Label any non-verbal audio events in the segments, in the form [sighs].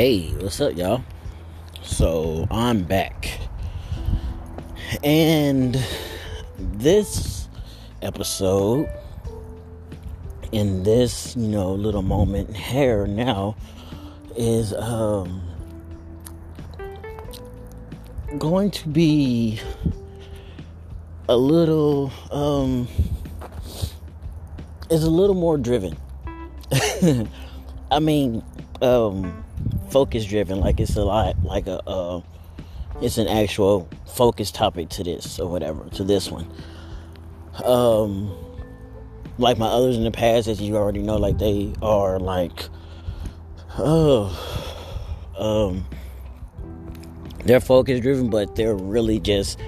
Hey, what's up, y'all? So I'm back, and this episode, in this you know little moment here now, is um going to be a little um is a little more driven. [laughs] I mean, um, focus driven. Like it's a lot, like a, uh, it's an actual focus topic to this or whatever, to this one. Um, like my others in the past, as you already know, like they are like, oh, um, they're focus driven, but they're really just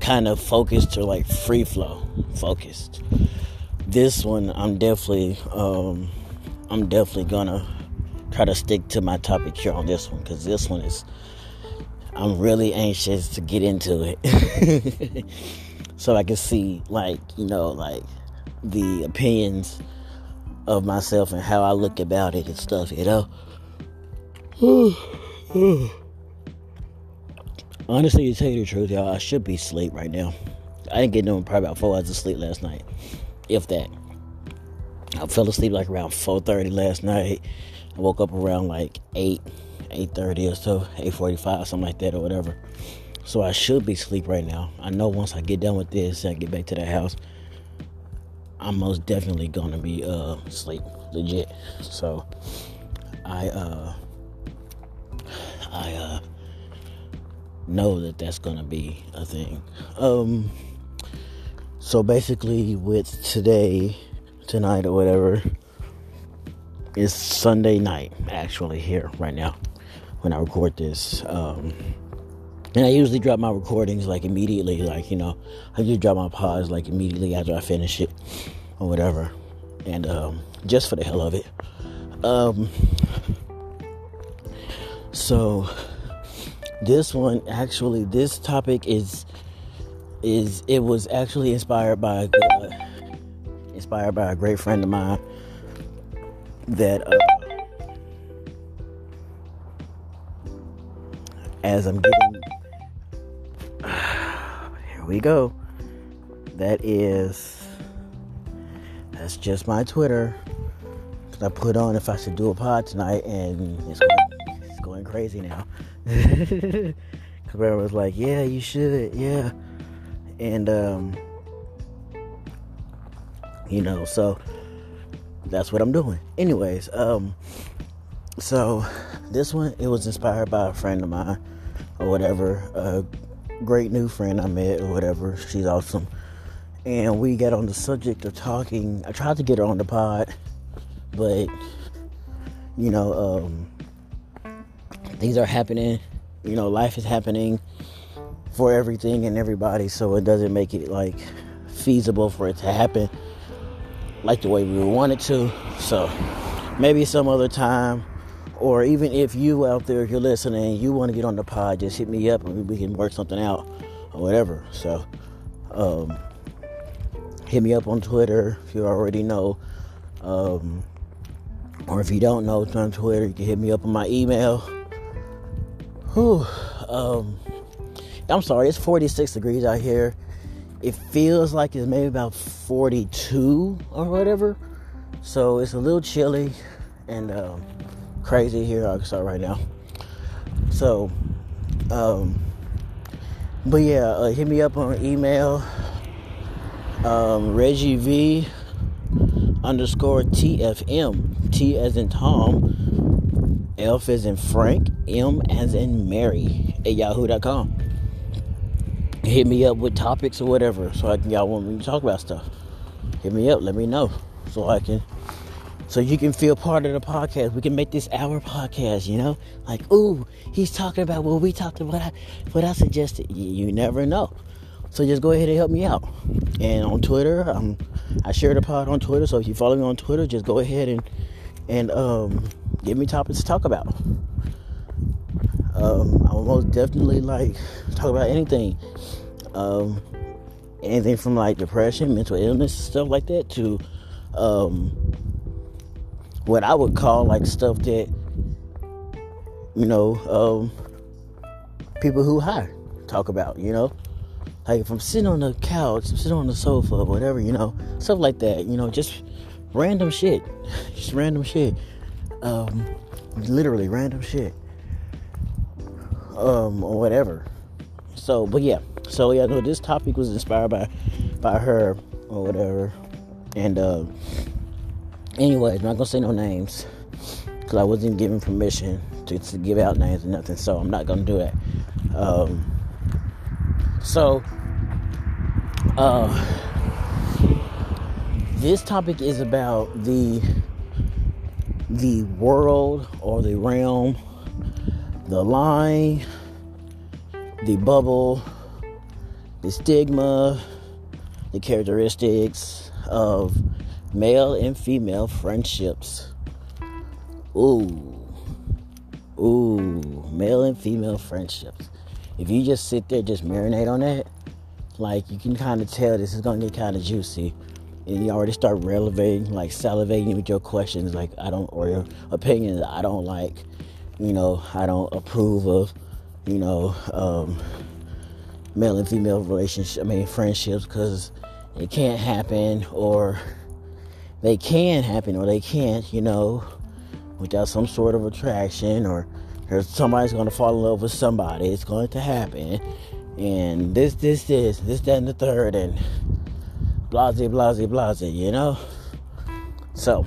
kind of focused to like free flow focused. This one, I'm definitely, um, I'm definitely gonna try to stick to my topic here on this one because this one is I'm really anxious to get into it. [laughs] So I can see like you know like the opinions of myself and how I look about it and stuff you know? [sighs] Honestly to tell you the truth y'all I should be asleep right now. I didn't get no probably about four hours of sleep last night if that. I fell asleep like around 4:30 last night I woke up around like 8, 8.30 or so, 8.45, something like that or whatever. So I should be asleep right now. I know once I get done with this and get back to the house, I'm most definitely gonna be uh asleep, legit. So I uh I uh know that that's gonna be a thing. Um so basically with today, tonight or whatever, it's Sunday night, actually, here right now when I record this. Um, and I usually drop my recordings like immediately, like, you know, I just drop my pods like immediately after I finish it or whatever. And um, just for the hell of it. Um, so this one actually this topic is is it was actually inspired by uh, inspired by a great friend of mine that uh, as I'm getting [sighs] here we go. That is that's just my Twitter. I put on if I should do a pod tonight, and it's going, it's going crazy now. [laughs] Cause was like, "Yeah, you should, yeah," and um, you know, so that's what I'm doing. Anyways, um, so this one it was inspired by a friend of mine or whatever, a great new friend I met or whatever. She's awesome, and we got on the subject of talking. I tried to get her on the pod, but you know, um, things are happening. You know, life is happening for everything and everybody, so it doesn't make it like feasible for it to happen like the way we wanted to. So maybe some other time, or even if you out there, you're listening, you want to get on the pod, just hit me up and we can work something out or whatever. So um, hit me up on Twitter if you already know. Um, or if you don't know it's on Twitter, you can hit me up on my email. Whew, um, I'm sorry, it's 46 degrees out here it feels like it's maybe about 42 or whatever. So it's a little chilly and um, crazy here in Arkansas right now. So, um, but yeah, uh, hit me up on email. Um, Reggie V underscore TFM. T as in Tom. F as in Frank. M as in Mary at yahoo.com hit me up with topics or whatever so I can y'all want me to talk about stuff. Hit me up, let me know so I can so you can feel part of the podcast. We can make this our podcast, you know? Like, ooh, he's talking about what we talked about, what I, what I suggested. You, you, never know. So just go ahead and help me out. And on Twitter, um, I share the pod on Twitter. So if you follow me on Twitter, just go ahead and and um, give me topics to talk about. Um, I will most definitely like talk about anything. Um, anything from like depression, mental illness, stuff like that, to um, what I would call like stuff that you know, um, people who high talk about, you know. Like if I'm sitting on the couch, sitting on the sofa, whatever, you know, stuff like that, you know, just random shit. [laughs] just random shit. Um, literally random shit. Um, or whatever. So, but yeah. So yeah, no, this topic was inspired by by her or whatever. And uh anyways, I'm not gonna say no names. Cause I wasn't given permission to, to give out names and nothing, so I'm not gonna do that. Um so uh this topic is about the the world or the realm, the line, the bubble, the stigma, the characteristics of male and female friendships. Ooh. Ooh, male and female friendships. If you just sit there, just marinate on that, like you can kind of tell this is gonna get kind of juicy and you already start relevating, like salivating with your questions, like I don't, or your opinions, I don't like, you know, I don't approve of, you know, um, male and female relationships, I mean, friendships, because it can't happen, or they can happen, or they can't, you know, without some sort of attraction, or there's somebody's going to fall in love with somebody. It's going to happen, and this, this, this, this, that, and the third, and blase, blase, blase, you know? So,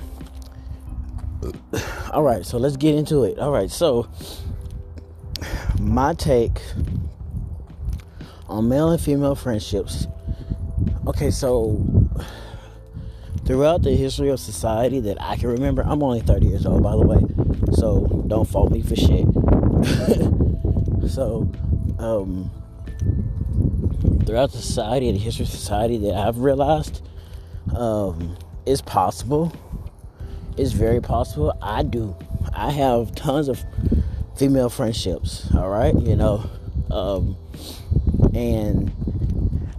[sighs] all right, so let's get into it. All right, so my take on male and female friendships. Okay, so throughout the history of society that I can remember, I'm only 30 years old, by the way, so don't fault me for shit. [laughs] so, um, throughout the society the history of society that I've realized um, is possible. It's very possible. I do. I have tons of female friendships. All right, you know, um, and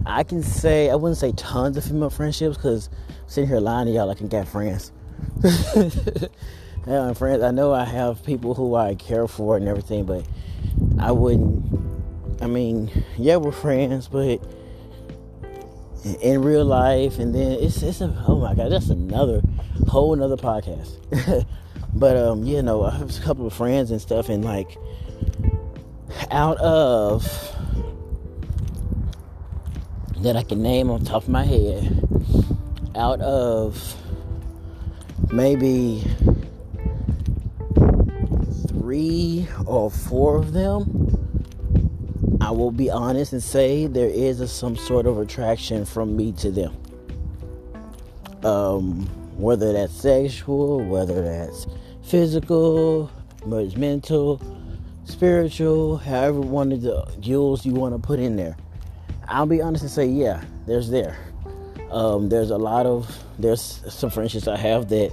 I can say I wouldn't say tons of female friendships because sitting here lying to y'all, I can get friends. [laughs] yeah, friends. I know I have people who I care for and everything, but I wouldn't I mean, yeah, we're friends, but in real life, and then it's it's a oh my god, that's another whole another podcast. [laughs] but um, you know, I have a couple of friends and stuff, and like out of that I can name on top of my head, out of maybe three or four of them I will be honest and say there is a, some sort of attraction from me to them. Um, whether that's sexual, whether that's physical, whether it's mental, spiritual, however one of the jewels you want to put in there. I'll be honest and say, yeah, there's there. Um, there's a lot of there's some friendships I have that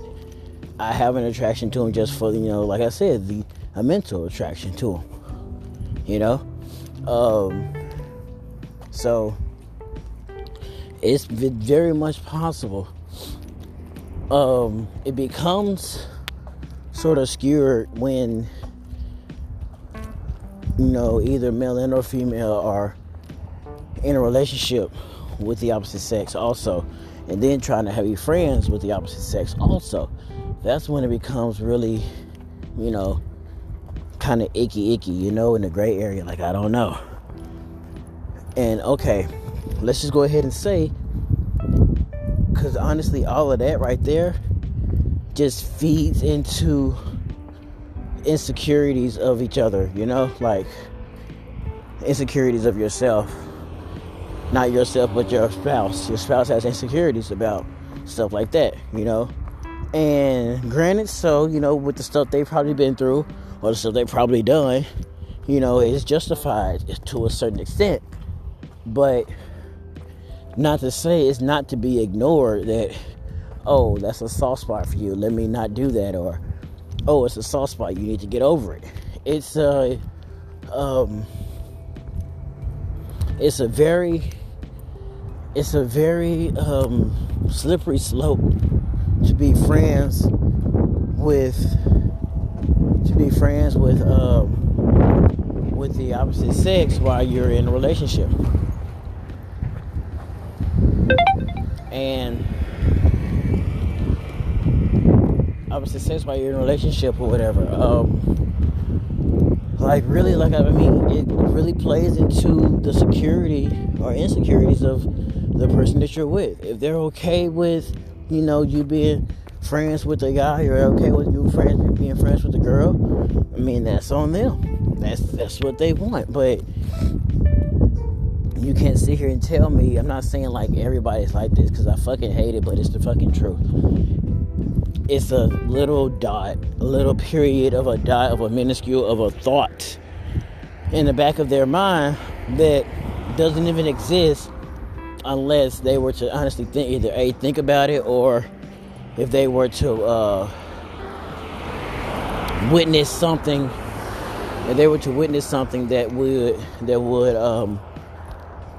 I have an attraction to them just for you know, like I said, the a mental attraction to them. You know, um, so it's very much possible. Um, it becomes sort of skewed when you know either male and or female are in a relationship with the opposite sex also and then trying to have you friends with the opposite sex also that's when it becomes really you know kind of icky icky, you know, in the gray area. Like, I don't know. And okay, let's just go ahead and say, because honestly, all of that right there just feeds into insecurities of each other, you know, like insecurities of yourself. Not yourself, but your spouse. Your spouse has insecurities about stuff like that, you know. And granted, so, you know, with the stuff they've probably been through, or the stuff they've probably done, you know, it's justified to a certain extent. But not to say it's not to be ignored that, oh, that's a soft spot for you. Let me not do that. Or, oh, it's a soft spot. You need to get over it. It's a, um, it's a very, it's a very um, slippery slope to be friends with to be friends with um, with the opposite sex while you're in a relationship. And opposite sex while you're in a relationship or whatever. Um, like really, like I mean, it really plays into the security or insecurities of the person that you're with. If they're okay with, you know, you being friends with a guy, or okay with you friends being friends with a girl, I mean, that's on them. That's that's what they want. But you can't sit here and tell me. I'm not saying like everybody's like this because I fucking hate it, but it's the fucking truth. It's a little dot, a little period of a dot of a minuscule of a thought in the back of their mind that doesn't even exist unless they were to honestly think either a think about it or if they were to uh, witness something if they were to witness something that would that would um,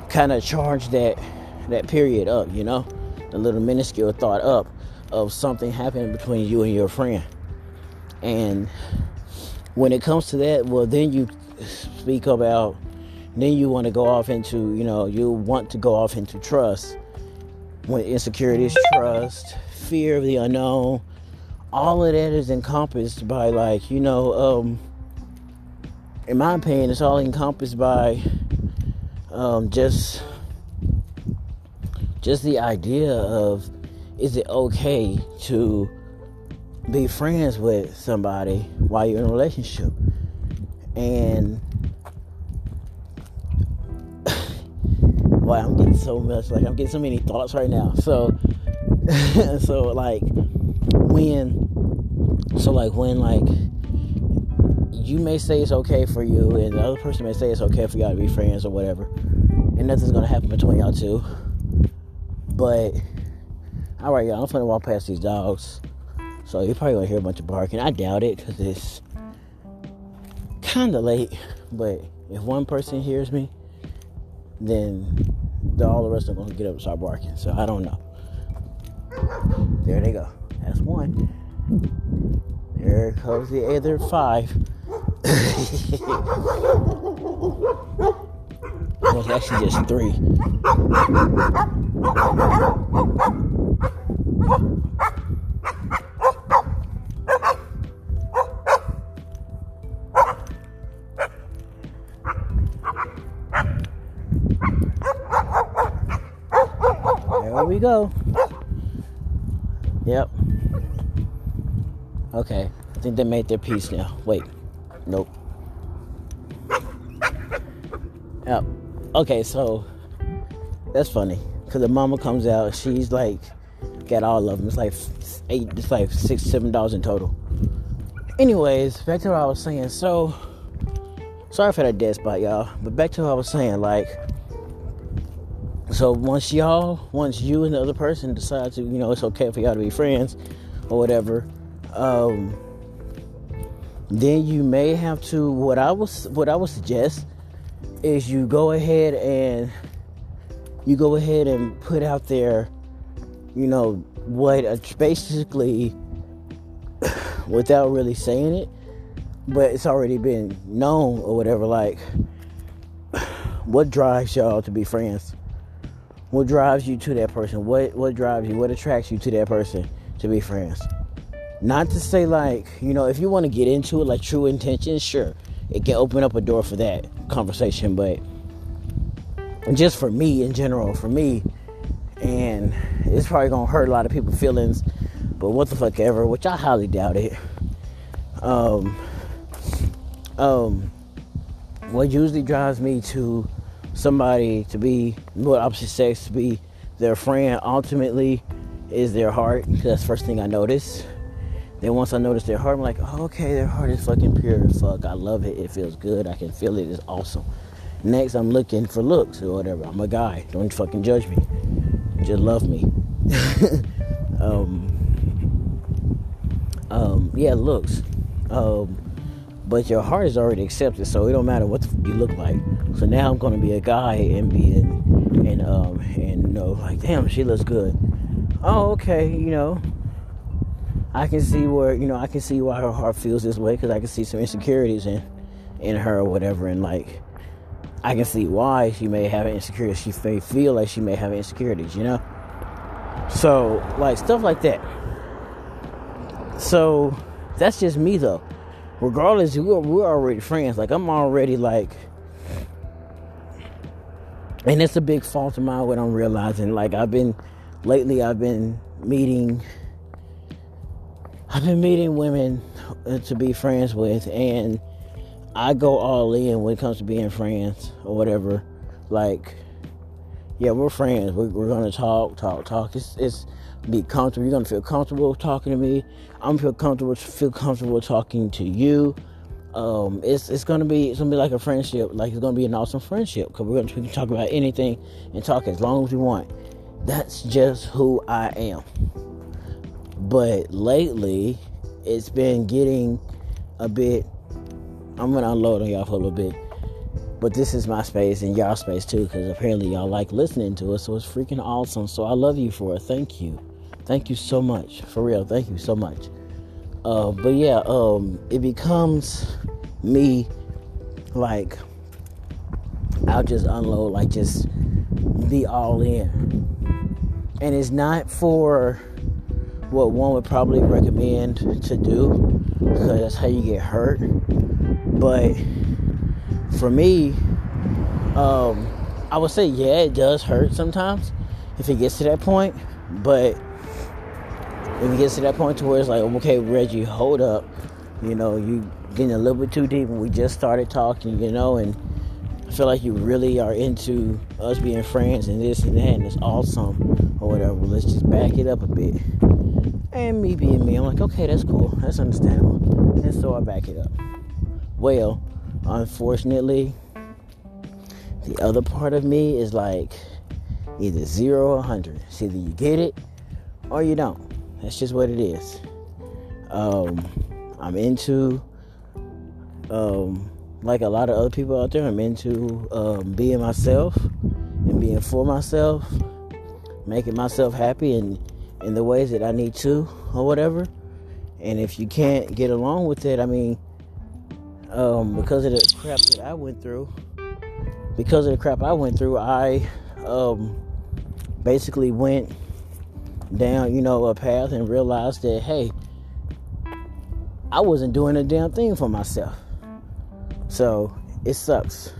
kind of charge that that period up you know the little minuscule thought up of something happening between you and your friend. And when it comes to that well then you speak about then you want to go off into you know you want to go off into trust. When insecurity is trust fear of the unknown all of that is encompassed by like you know um in my opinion it's all encompassed by um just just the idea of is it okay to be friends with somebody while you're in a relationship and wow, I'm getting so much like I'm getting so many thoughts right now. So [laughs] so like when so like when like you may say it's okay for you and the other person may say it's okay for y'all to be friends or whatever and nothing's gonna happen between y'all two but all right y'all i'm gonna walk past these dogs so you're probably gonna hear a bunch of barking i doubt it because it's kind of late but if one person hears me then the, all the rest are to get up and start barking. So I don't know. There they go. That's one. There comes the other five. [laughs] well, it's actually just three. We go. Yep. Okay. I think they made their peace now. Wait. Nope. Yep. Okay, so that's funny. Cause the mama comes out, she's like got all of them. It's like eight, it's like six, seven dollars in total. Anyways, back to what I was saying. So sorry for that dead spot, y'all. But back to what I was saying, like so once y'all, once you and the other person decide to, you know, it's okay for y'all to be friends or whatever, um, then you may have to. What I was, what I would suggest is you go ahead and you go ahead and put out there, you know, what basically, [coughs] without really saying it, but it's already been known or whatever. Like, [coughs] what drives y'all to be friends? What drives you to that person? What what drives you? What attracts you to that person to be friends? Not to say like, you know, if you want to get into it like true intentions, sure. It can open up a door for that conversation, but just for me in general, for me, and it's probably gonna hurt a lot of people's feelings, but what the fuck ever, which I highly doubt it. Um, um, what usually drives me to somebody to be what opposite sex to be their friend ultimately is their heart. That's the first thing I notice. Then once I notice their heart, I'm like, oh, okay, their heart is fucking pure as fuck. I love it. It feels good. I can feel it. It's awesome. Next, I'm looking for looks or whatever. I'm a guy. Don't fucking judge me. Just love me. [laughs] um, um, yeah, looks. Um, but your heart is already accepted, so it don't matter what you look like. So now I'm gonna be a guy and be and um and you know like damn she looks good. Oh okay, you know. I can see where you know I can see why her heart feels this way because I can see some insecurities in in her or whatever, and like I can see why she may have insecurities. She may feel like she may have insecurities, you know. So like stuff like that. So that's just me though. Regardless, we're, we're already friends. Like I'm already like, and it's a big fault of mine what I'm realizing. Like I've been lately, I've been meeting I've been meeting women to be friends with, and I go all in when it comes to being friends or whatever. Like, yeah, we're friends. We're, we're gonna talk, talk, talk. It's, it's be comfortable. You're gonna feel comfortable talking to me. I'm feel comfortable, feel comfortable talking to you. Um, it's it's gonna be it's gonna be like a friendship. Like it's gonna be an awesome friendship because we're gonna we can talk about anything and talk as long as we want. That's just who I am. But lately, it's been getting a bit. I'm gonna unload on y'all for a little bit. But this is my space and y'all space too, because apparently y'all like listening to us, so it's freaking awesome. So I love you for it. Thank you. Thank you so much. For real, thank you so much. Uh, but yeah, um, it becomes me like I'll just unload, like just be all in. And it's not for what one would probably recommend to do because that's how you get hurt. But for me, um, I would say, yeah, it does hurt sometimes if it gets to that point. But if it gets to that point to where it's like, okay, Reggie, hold up, you know, you getting a little bit too deep, and we just started talking, you know, and I feel like you really are into us being friends and this and that, and it's awesome or whatever. Let's just back it up a bit. And me being me, I'm like, okay, that's cool. That's understandable. And so I back it up. Well, unfortunately, the other part of me is like either zero or 100. It's either you get it or you don't. That's just what it is. Um, I'm into, um, like a lot of other people out there, I'm into um, being myself and being for myself, making myself happy and in the ways that I need to or whatever. And if you can't get along with it, I mean, um, because of the crap that I went through, because of the crap I went through, I um, basically went down, you know, a path and realized that, hey, I wasn't doing a damn thing for myself. So it sucks.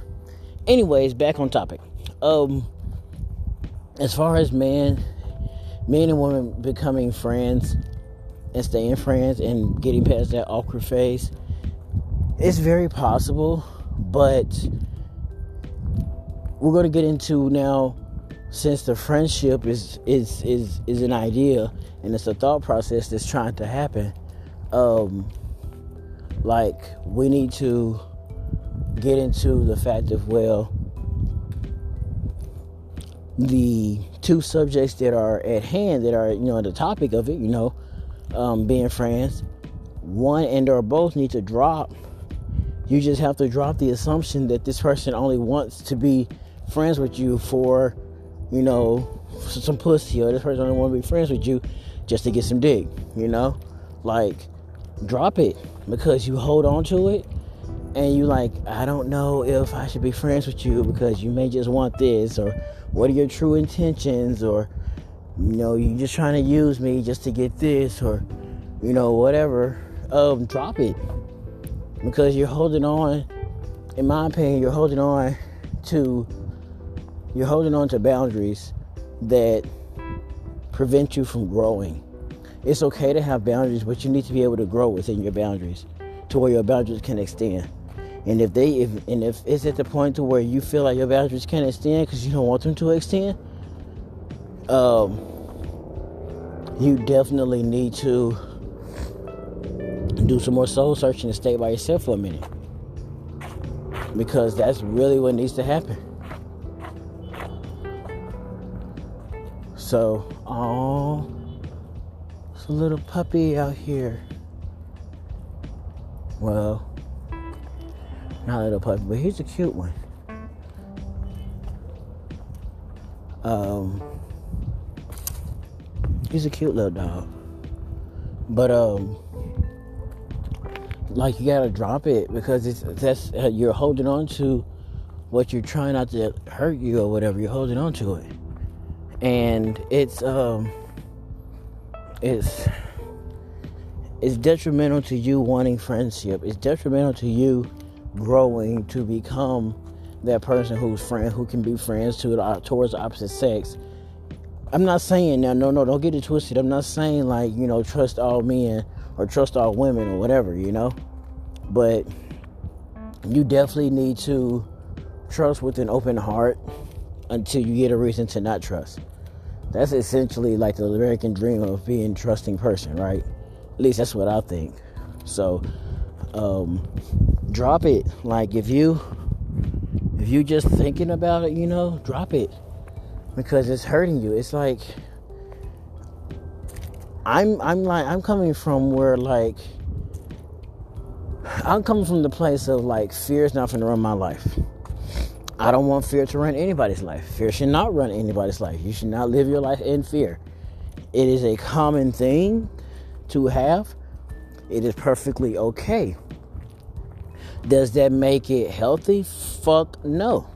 Anyways, back on topic. Um, as far as man men and women becoming friends and staying friends and getting past that awkward phase it's very possible but we're going to get into now since the friendship is is is is an idea and it's a thought process that's trying to happen um like we need to get into the fact of well the two subjects that are at hand that are you know the topic of it you know um, being friends one and or both need to drop you just have to drop the assumption that this person only wants to be friends with you for you know some pussy or this person only want to be friends with you just to get some dick you know? Like drop it because you hold on to it and you like i don't know if i should be friends with you because you may just want this or what are your true intentions? or you know you're just trying to use me just to get this or you know whatever. Um drop it because you're holding on in my opinion you're holding on to you're holding on to boundaries that prevent you from growing. It's okay to have boundaries but you need to be able to grow within your boundaries to where your boundaries can extend. And if they if and if it's at the point to where you feel like your boundaries can't extend because you don't want them to extend, um, you definitely need to do some more soul searching and stay by yourself for a minute. Because that's really what needs to happen. So, oh, it's a little puppy out here. Well, not a little puppy, but he's a cute one. Um, he's a cute little dog. But um, like you gotta drop it because it's that's uh, you're holding on to what you're trying not to hurt you or whatever. You're holding on to it, and it's um, it's it's detrimental to you wanting friendship. It's detrimental to you growing to become that person who's friend who can be friends to the, towards the opposite sex. I'm not saying now, no, no, don't get it twisted. I'm not saying like you know trust all men or trust all women or whatever, you know. But you definitely need to trust with an open heart until you get a reason to not trust. That's essentially like the American dream of being a trusting person, right? At least that's what I think. So, um, drop it. Like if you if you just thinking about it, you know, drop it because it's hurting you. It's like I'm I'm like I'm coming from where like I'm coming from the place of like fear is not going to run my life. I don't want fear to run anybody's life. Fear should not run anybody's life. You should not live your life in fear. It is a common thing to have. It is perfectly okay. Does that make it healthy? Fuck no.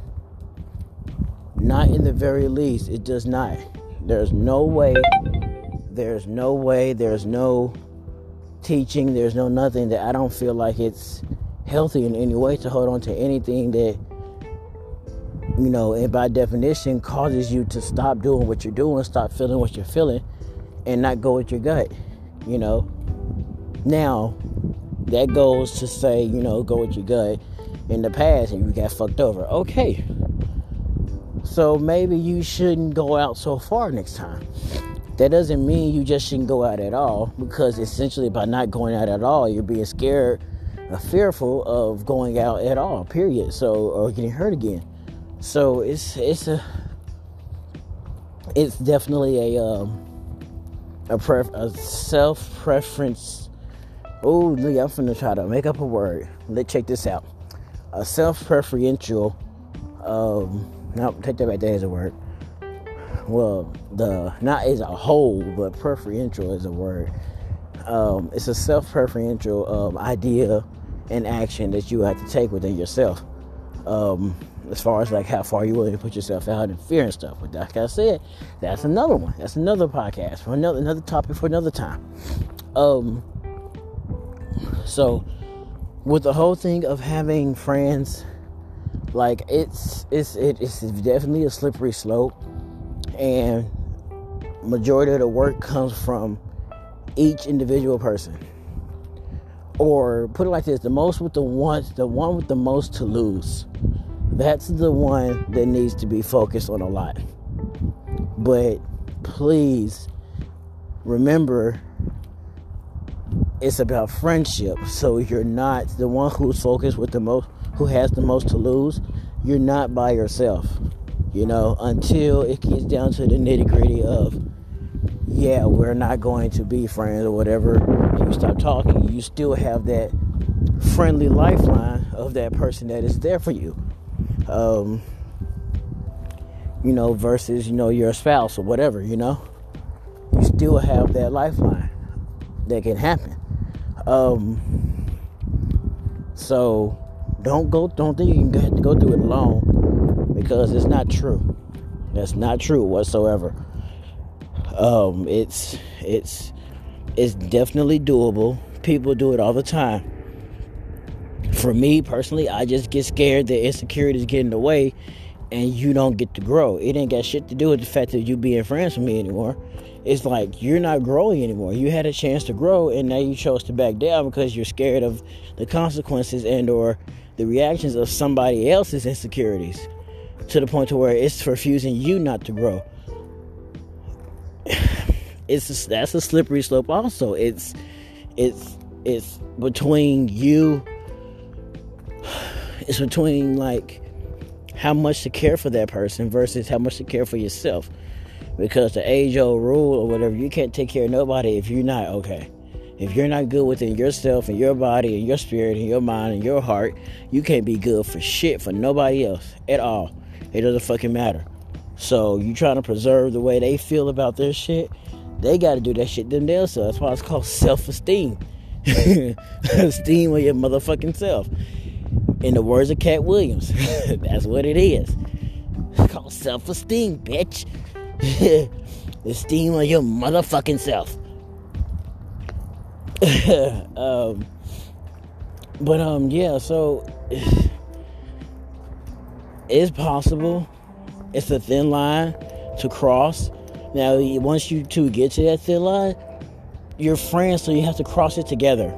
Not in the very least. It does not. There's no way. There's no way. There's no teaching. There's no nothing that I don't feel like it's healthy in any way to hold on to anything that you know, and by definition causes you to stop doing what you're doing, stop feeling what you're feeling, and not go with your gut, you know. Now, that goes to say, you know, go with your gut in the past and you got fucked over. Okay. So maybe you shouldn't go out so far next time. That doesn't mean you just shouldn't go out at all because essentially by not going out at all, you're being scared or fearful of going out at all, period. So or getting hurt again. So it's it's a it's definitely a um, a, pref- a self preference. Oh, look, I'm gonna try to make up a word. Let's check this out. A self preferential. Um, no, take that back. That is a word. Well, the not as a whole, but preferential is a word. Um, it's a self preferential um, idea and action that you have to take within yourself. Um, as far as like how far you're willing to put yourself out in fear and stuff. But like I said, that's another one. That's another podcast for another another topic for another time. Um. So, with the whole thing of having friends, like it's it's it, it's definitely a slippery slope, and majority of the work comes from each individual person. Or put it like this: the most with the ones, the one with the most to lose that's the one that needs to be focused on a lot. But please remember it's about friendship. So you're not the one who's focused with the most who has the most to lose. You're not by yourself. You know, until it gets down to the nitty gritty of yeah, we're not going to be friends or whatever, and you stop talking, you still have that friendly lifeline of that person that is there for you. Um, you know, versus, you know, your spouse or whatever, you know, you still have that lifeline that can happen. Um, so don't go, don't think you can go through it alone because it's not true. That's not true whatsoever. Um, it's, it's, it's definitely doable. People do it all the time for me personally, I just get scared that insecurities get in the way and you don't get to grow. It ain't got shit to do with the fact that you being friends with me anymore. It's like you're not growing anymore. You had a chance to grow and now you chose to back down because you're scared of the consequences and or the reactions of somebody else's insecurities to the point to where it's refusing you not to grow. [sighs] It's that's a slippery slope also. It's it's it's between you [sighs] it's between like how much to care for that person versus how much to care for yourself. Because the age old rule or whatever, you can't take care of nobody if you're not okay. If you're not good within yourself and your body and your spirit and your mind and your heart, you can't be good for shit for nobody else at all. It doesn't fucking matter. So you trying to preserve the way they feel about their shit, They got to do that shit themselves. That's why it's called self [laughs] esteem. Of your motherfucking self. In the words of Katt Williams, [laughs] that's what it is. It's called self esteem, bitch. [laughs] Esteem of your motherfucking self. [laughs] um, but um, yeah. So [sighs] it's possible. It's a thin line to cross. Now, once you two get to that thin line, you're friends, so you have to cross it together.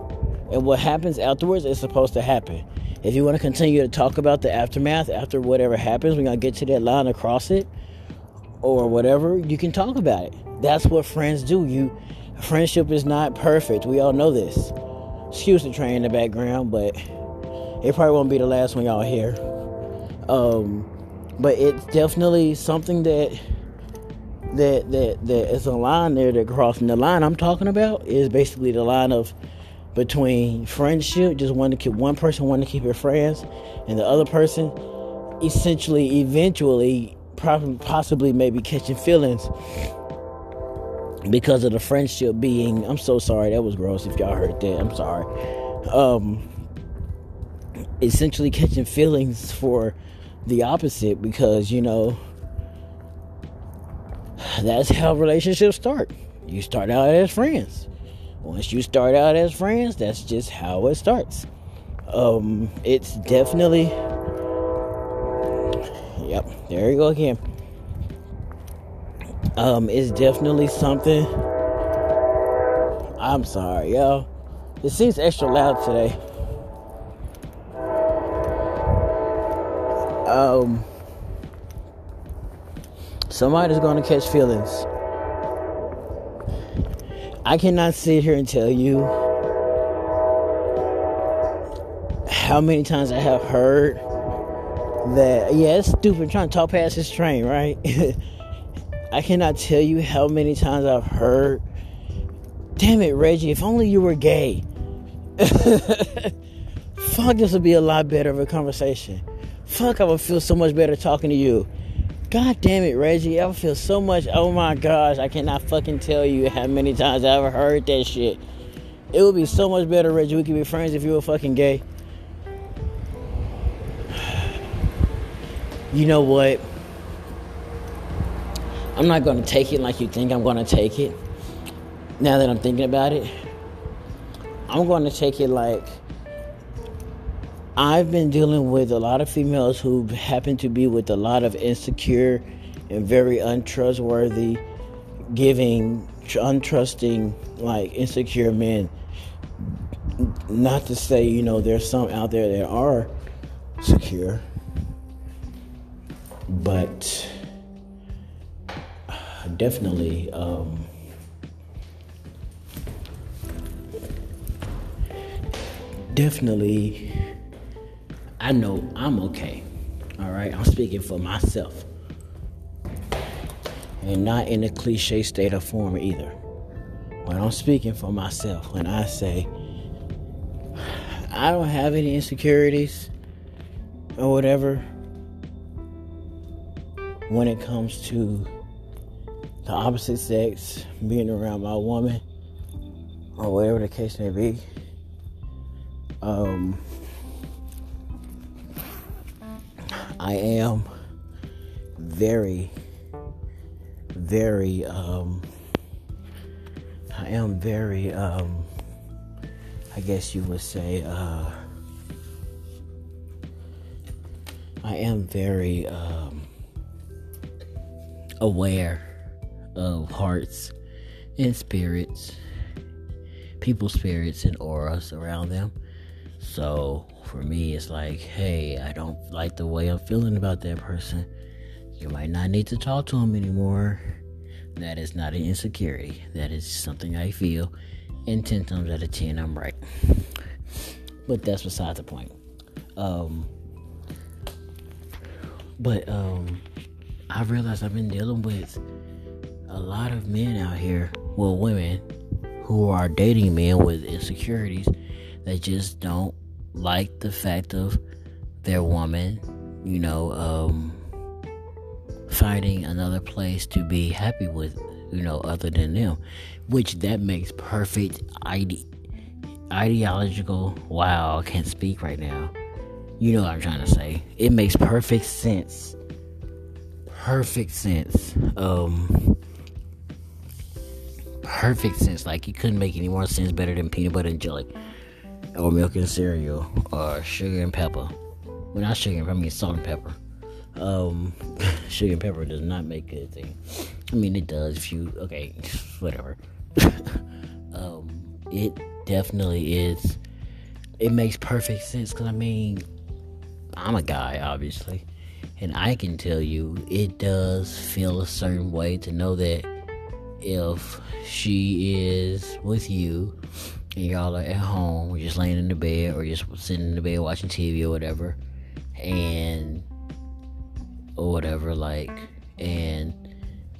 And what happens afterwards is supposed to happen. If you want to continue to talk about the aftermath after whatever happens, we're gonna get to that line across it or whatever, you can talk about it. That's what friends do. You friendship is not perfect. We all know this. Excuse the train in the background, but it probably won't be the last one y'all hear. Um, but it's definitely something that that that that is a line there that crossing the line I'm talking about is basically the line of between friendship, just wanting to keep one person wanting to keep your friends, and the other person essentially eventually probably possibly maybe catching feelings because of the friendship being I'm so sorry that was gross if y'all heard that I'm sorry um essentially catching feelings for the opposite because you know that's how relationships start. You start out as friends. Once you start out as friends, that's just how it starts. Um, it's definitely. Yep, there you go again. Um, it's definitely something. I'm sorry, yo. It seems extra loud today. Um Somebody's to catch feelings. I cannot sit here and tell you how many times I have heard that, yeah, it's stupid trying to talk past this train, right? [laughs] I cannot tell you how many times I've heard, damn it, Reggie, if only you were gay. [laughs] Fuck, this would be a lot better of a conversation. Fuck, I would feel so much better talking to you. God damn it, Reggie. I would feel so much. Oh my gosh. I cannot fucking tell you how many times I ever heard that shit. It would be so much better, Reggie. We could be friends if you were fucking gay. [sighs] You know what? I'm not going to take it like you think I'm going to take it. Now that I'm thinking about it, I'm going to take it like I've been dealing with a lot of females who happen to be with a lot of insecure and very untrustworthy, giving, untrusting, like insecure men. Not to say, you know, there's some out there that are secure, but definitely. Um, definitely I know I'm okay. All right, I'm speaking for myself. And not in a cliche state of form either. But I'm speaking for myself when I say I don't have any insecurities or whatever when it comes to the opposite sex being around my woman or whatever the case may be. Um, I am very, very, um, I am very, um, I guess you would say, uh, I am very um, aware of hearts and spirits, people's spirits and auras around them. So for me, it's like, hey, I don't like the way I'm feeling about that person. You might not need to talk to him anymore. That is not an insecurity. That is something I feel. And 10 times out of 10, I'm right. But that's beside the point. Um, but um, I realized I've been dealing with a lot of men out here, well, women, who are dating men with insecurities that just don't like the fact of their woman, you know, um, finding another place to be happy with you know, other than them, which that makes perfect ide- ideological. Wow, I can't speak right now. You know what I'm trying to say. It makes perfect sense. Perfect sense. Um, perfect sense. Like it couldn't make any more sense better than peanut butter and jelly, or milk and cereal, or sugar and pepper. Well, not sugar. I mean salt and pepper. Um, [laughs] sugar and pepper does not make good thing. I mean, it does if you okay, [laughs] whatever. [laughs] um, it definitely is. It makes perfect sense because I mean, I'm a guy, obviously, and I can tell you it does feel a certain way to know that if she is with you and y'all are at home, just laying in the bed, or just sitting in the bed watching TV or whatever, and or whatever, like, and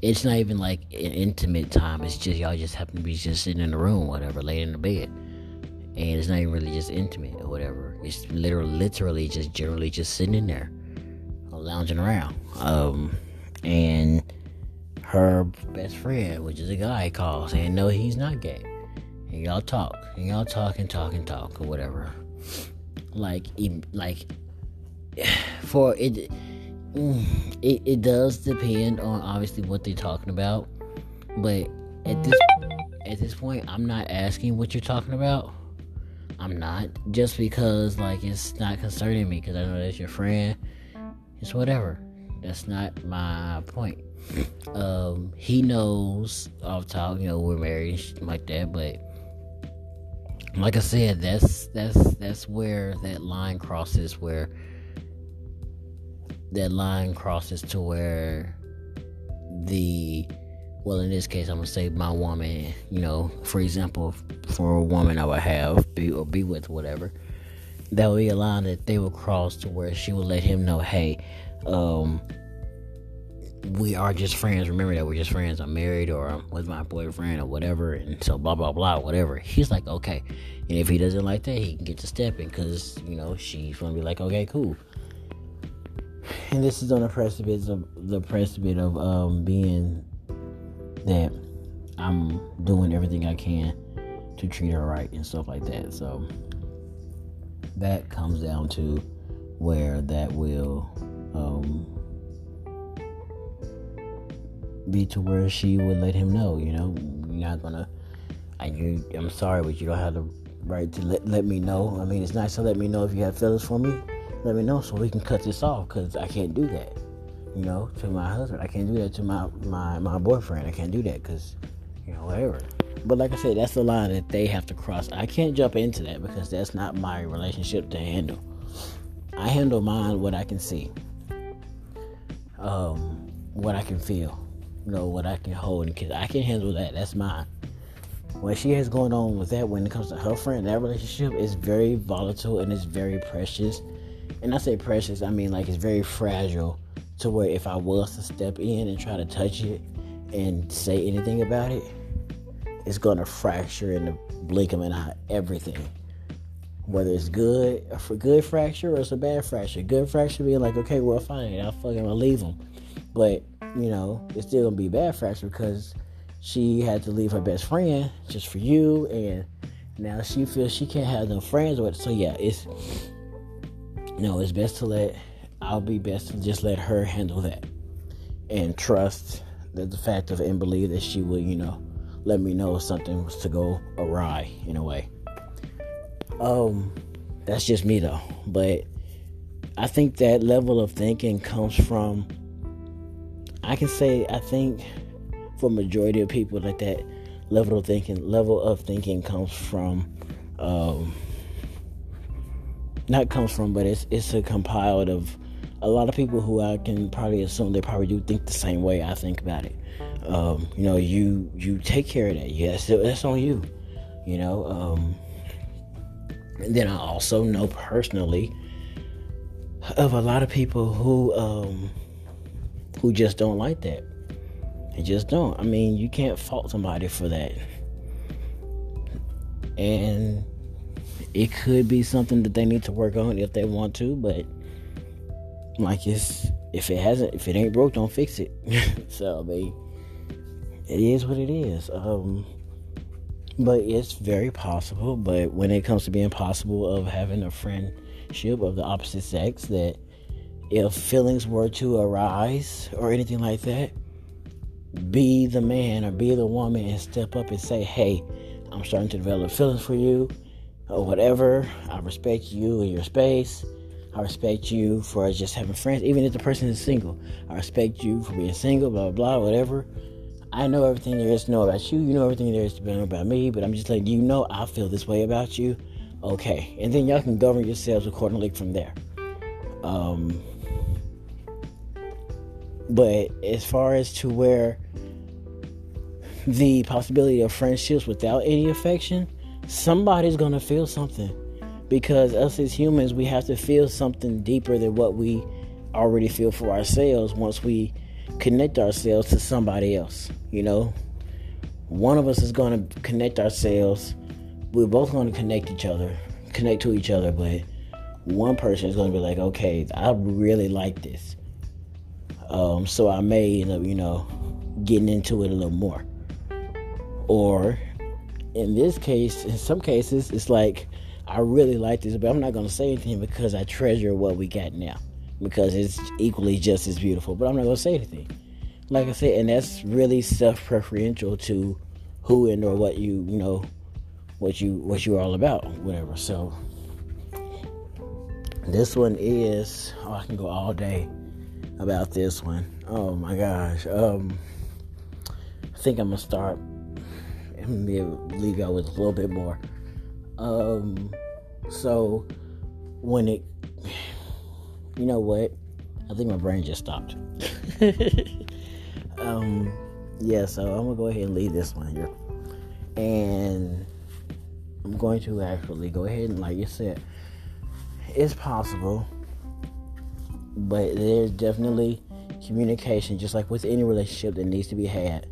it's not even like an intimate time. It's just y'all just happen to be just sitting in the room, whatever, laying in the bed, and it's not even really just intimate or whatever. It's literally, literally just generally just sitting in there, lounging around. Um, and her best friend, which is a guy, calls saying no, he's not gay, and y'all talk, and y'all talk and talk and talk or whatever. Like, like [sighs] for it mm, it, it does depend on obviously what they're talking about. But at this at this point i'm not asking what you're talking about. I'm not just because like it's not concerning me because i know that's your friend. It's whatever. That's not my point um he knows off top you know we're married like that but like i said that's that's that's where that line crosses where that line crosses to where the well in this case i'm gonna say my woman you know for example for a woman i would have be or be with whatever that would be a line that they would cross to where she would let him know hey um we are just friends. Remember that we're just friends. I'm married or i'm with my boyfriend or whatever. And so blah blah blah whatever. He's like okay. And if he doesn't like that he can get to stepping because you know she's gonna be like okay cool. And this is on the precipice of the precipice of um, being that I'm doing everything I can to treat her right and stuff like that. So that comes down to where that will um, be to where she would let him know, you know, you're not gonna. I, you, I'm sorry, but you don't have the right to let, let me know. I mean, it's nice to let me know if you have feelings for me let me know so we can cut this off because I can't do that. You know, to my husband, I can't do that to my my my boyfriend. I can't do that because you know whatever. But like I said, that's the line that they have to cross. I can't jump into that because that's not my relationship to handle. I handle mine what I can see, um, what I can feel, know, what I can hold, and I can handle that. That's mine. What she has going on with that when it comes to her friend, that relationship is very volatile and it's very precious and I say precious, I mean like it's very fragile to where if I was to step in and try to touch it and say anything about it, it's gonna fracture in the blink of an eye everything. Whether it's good, for good fracture or it's a bad fracture. Good fracture being like, okay, well, fine, I'll fucking leave them. But you know, it's still gonna be bad for her because she had to leave her best friend just for you, and now she feels she can't have no friends with. So yeah, it's no, it's best to let, I'll be best to just let her handle that and trust that the fact of and believe that she will, you know, let me know if something was to go awry in a way. Um, that's just me though, but I think that level of thinking comes from, I can say, I think for majority of people that that level of thinking, level of thinking comes from, um, not comes from, but it's it's a compiled of a lot of people who I can probably assume they probably do think the same way I think about it. Um, you know, you you take care of that. Yes, that's on you. You know. Um, and then I also know personally of a lot of people who um, who just don't like that. They just don't. I mean, you can't fault somebody for that. And it could be something that they need to work on if they want to, but like it's if it hasn't if it ain't broke, don't fix it. [laughs] so they it is what it is. Um, but it's very possible. But when it comes to being possible of having a friendship of the opposite sex, that if feelings were to arise or anything like that, be the man or be the woman and step up and say, hey, I'm starting to develop feelings for you or whatever. I respect you and your space. I respect you for just having friends, even if the person is single. I respect you for being single, blah, blah, blah, whatever. I know everything there is to know about you. You know everything there is to know about me, but I'm just letting you know I feel this way about you. Okay. And then y'all can govern yourselves accordingly from there. Um, but as far as to where the possibility of friendships without any affection, somebody's to feel something. Because us as humans, we have to feel something deeper than what we already feel for ourselves once we connect ourselves to somebody else. You know, one of us is going to connect ourselves. We're both going to connect each other, connect to each other, but one person is going to be like, okay, I really like this. Um, so I may end up, you know, getting into it a little more. Or in this case, in some cases, it's like, I really like this, but I'm not to say anything because I treasure what we got now. Because it's equally just as beautiful, but I'm not to say anything. Like I said, and that's really self preferential to who and or what you, you know, what you what you're all about, whatever. So this one is oh, I can go all day about this one. Oh my gosh. Um I think I'm gonna start and leave out with a little bit more. Um so when it you know what? I think my brain just stopped. [laughs] um yeah, so I'm gonna go ahead and leave this one here. And I'm going to actually go ahead and like you said, it's possible but there's definitely communication, just like with any relationship that needs to be had.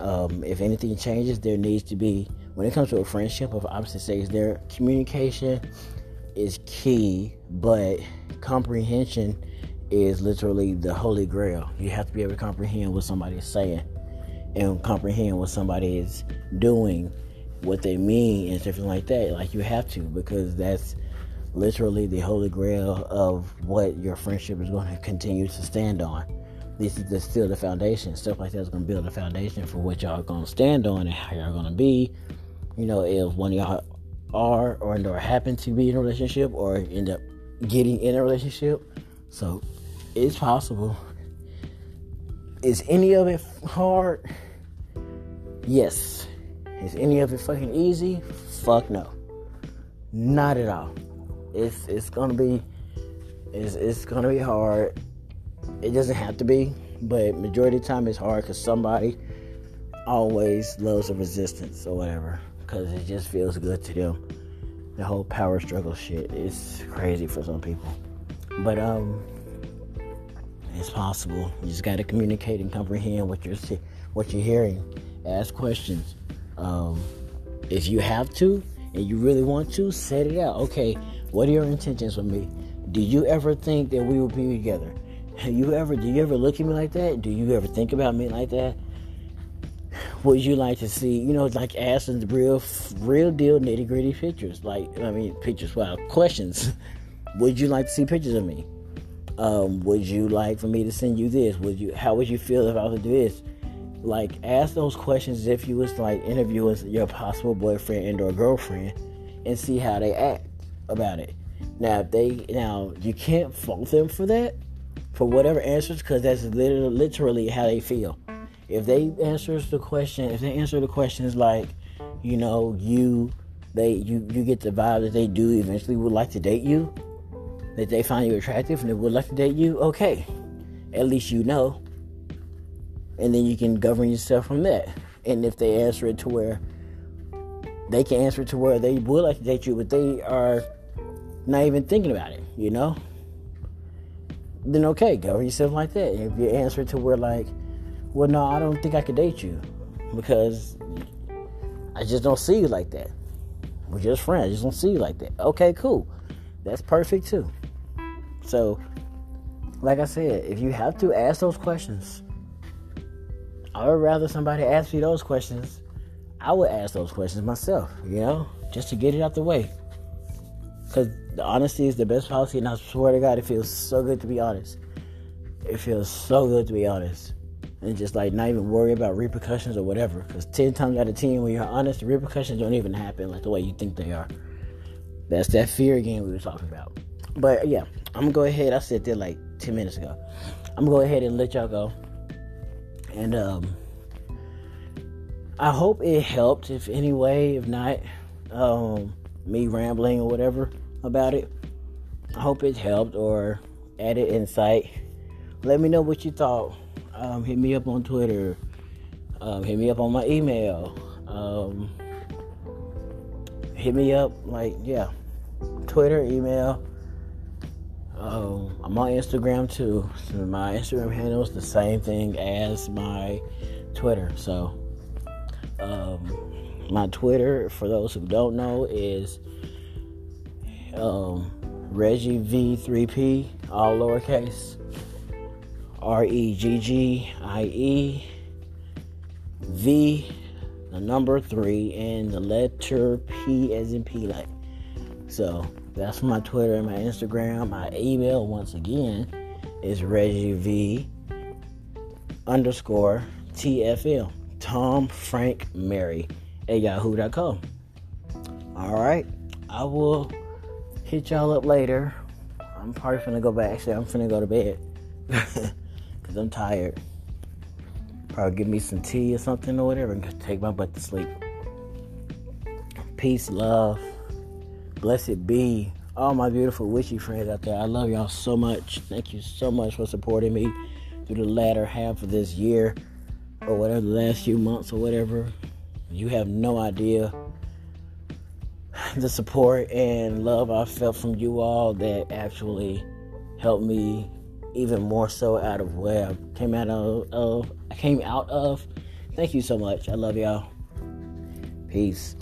Um, if anything changes, there needs to be, when it comes to a friendship of opposite sex, their communication is key, but comprehension is literally the holy grail. You have to be able to comprehend what somebody is saying and comprehend what somebody is doing, what they mean, and everything like that. Like you have to, because that's literally the holy grail of what your friendship is going to continue to stand on. This is the, still the foundation. Stuff like that is going to build a foundation for what y'all are going to stand on and how y'all going to be. You know, if one of y'all are or, or happen to be in a relationship or end up getting in a relationship. So it's possible. Is any of it hard? Yes. Is any of it fucking easy? Fuck no. Not at all it's it's gonna be it's, it's gonna be hard. It doesn't have to be, but majority of the time it's hard because somebody always loves a resistance or whatever because it just feels good to them. The whole power struggle shit is crazy for some people, but um, it's possible. You just got to communicate and comprehend what you're what you're hearing. Ask questions. Um, if you have to and you really want to, set it out. Okay, what are your intentions with me? Do you ever think that we will be together? You ever do you ever look at me like that? Do you ever think about me like that? Would you like to see, you know, like asking real, real deal nitty gritty pictures? Like, I mean, pictures, wow, questions. [laughs] would you like to see pictures of me? Um, would you like for me to send you this? Would you? How would you feel if I was to do this? Like, ask those questions if you was like interviewing your possible boyfriend and or girlfriend, and see how they act about it. Now, if they now you can't fault them for that, for whatever answers, because that's literally, literally how they feel. If they answers the question, if they answer the questions like, you know, you they you you get the vibe that they do eventually would like to date you, that they find you attractive and they would like to date you, okay. At least you know. And then you can govern yourself from that. And if they answer it to where they can answer it to where they would like to date you, but they are not even thinking about it, you know, then okay, govern yourself like that. If you answer to where like, well, no, I don't think I could date you because I just don't see you like that. We're just friends. I just don't see you like that. Okay, cool. That's perfect too. So, like I said, if you have to ask those questions, I would rather somebody ask me those questions. I would ask those questions myself, you know, just to get it out the way. Because the honesty is the best policy, and I swear to God, it feels so good to be honest. It feels so good to be honest. And just like not even worry about repercussions or whatever. Because 10 times out of 10, when you're honest, the repercussions don't even happen like the way you think they are. That's that fear again we were talking about. But yeah, I'm gonna go ahead. I said that like 10 minutes ago. I'm gonna go ahead and let y'all go. And um, I hope it helped, if any way. If not, um, me rambling or whatever about it. I hope it helped or added insight. Let me know what you thought. Um, hit me up on Twitter. Um, hit me up on my email. Um, hit me up, like, yeah, Twitter, email. Um, I'm on Instagram too. So my Instagram handle is the same thing as my Twitter. So, um, my Twitter, for those who don't know, is um, Reggie V3P, all lowercase. R E G G I E V, the number three, and the letter P as in P like. So that's my Twitter and my Instagram. My email, once again, is Reggie V underscore TFL. Tom Frank Mary at yahoo.com. All right. I will hit y'all up later. I'm probably finna go back. Actually, I'm finna go to bed [laughs] because I'm tired. Probably give me some tea or something or whatever and take my butt to sleep. Peace, love, blessed be all my beautiful witchy friends out there. I love y'all so much. Thank you so much for supporting me through the latter half of this year or whatever, the last few months or whatever. You have no idea the support and love I felt from you all that actually helped me even more so out of where I came out of, of I came out of. Thank you so much. I love y'all. Peace.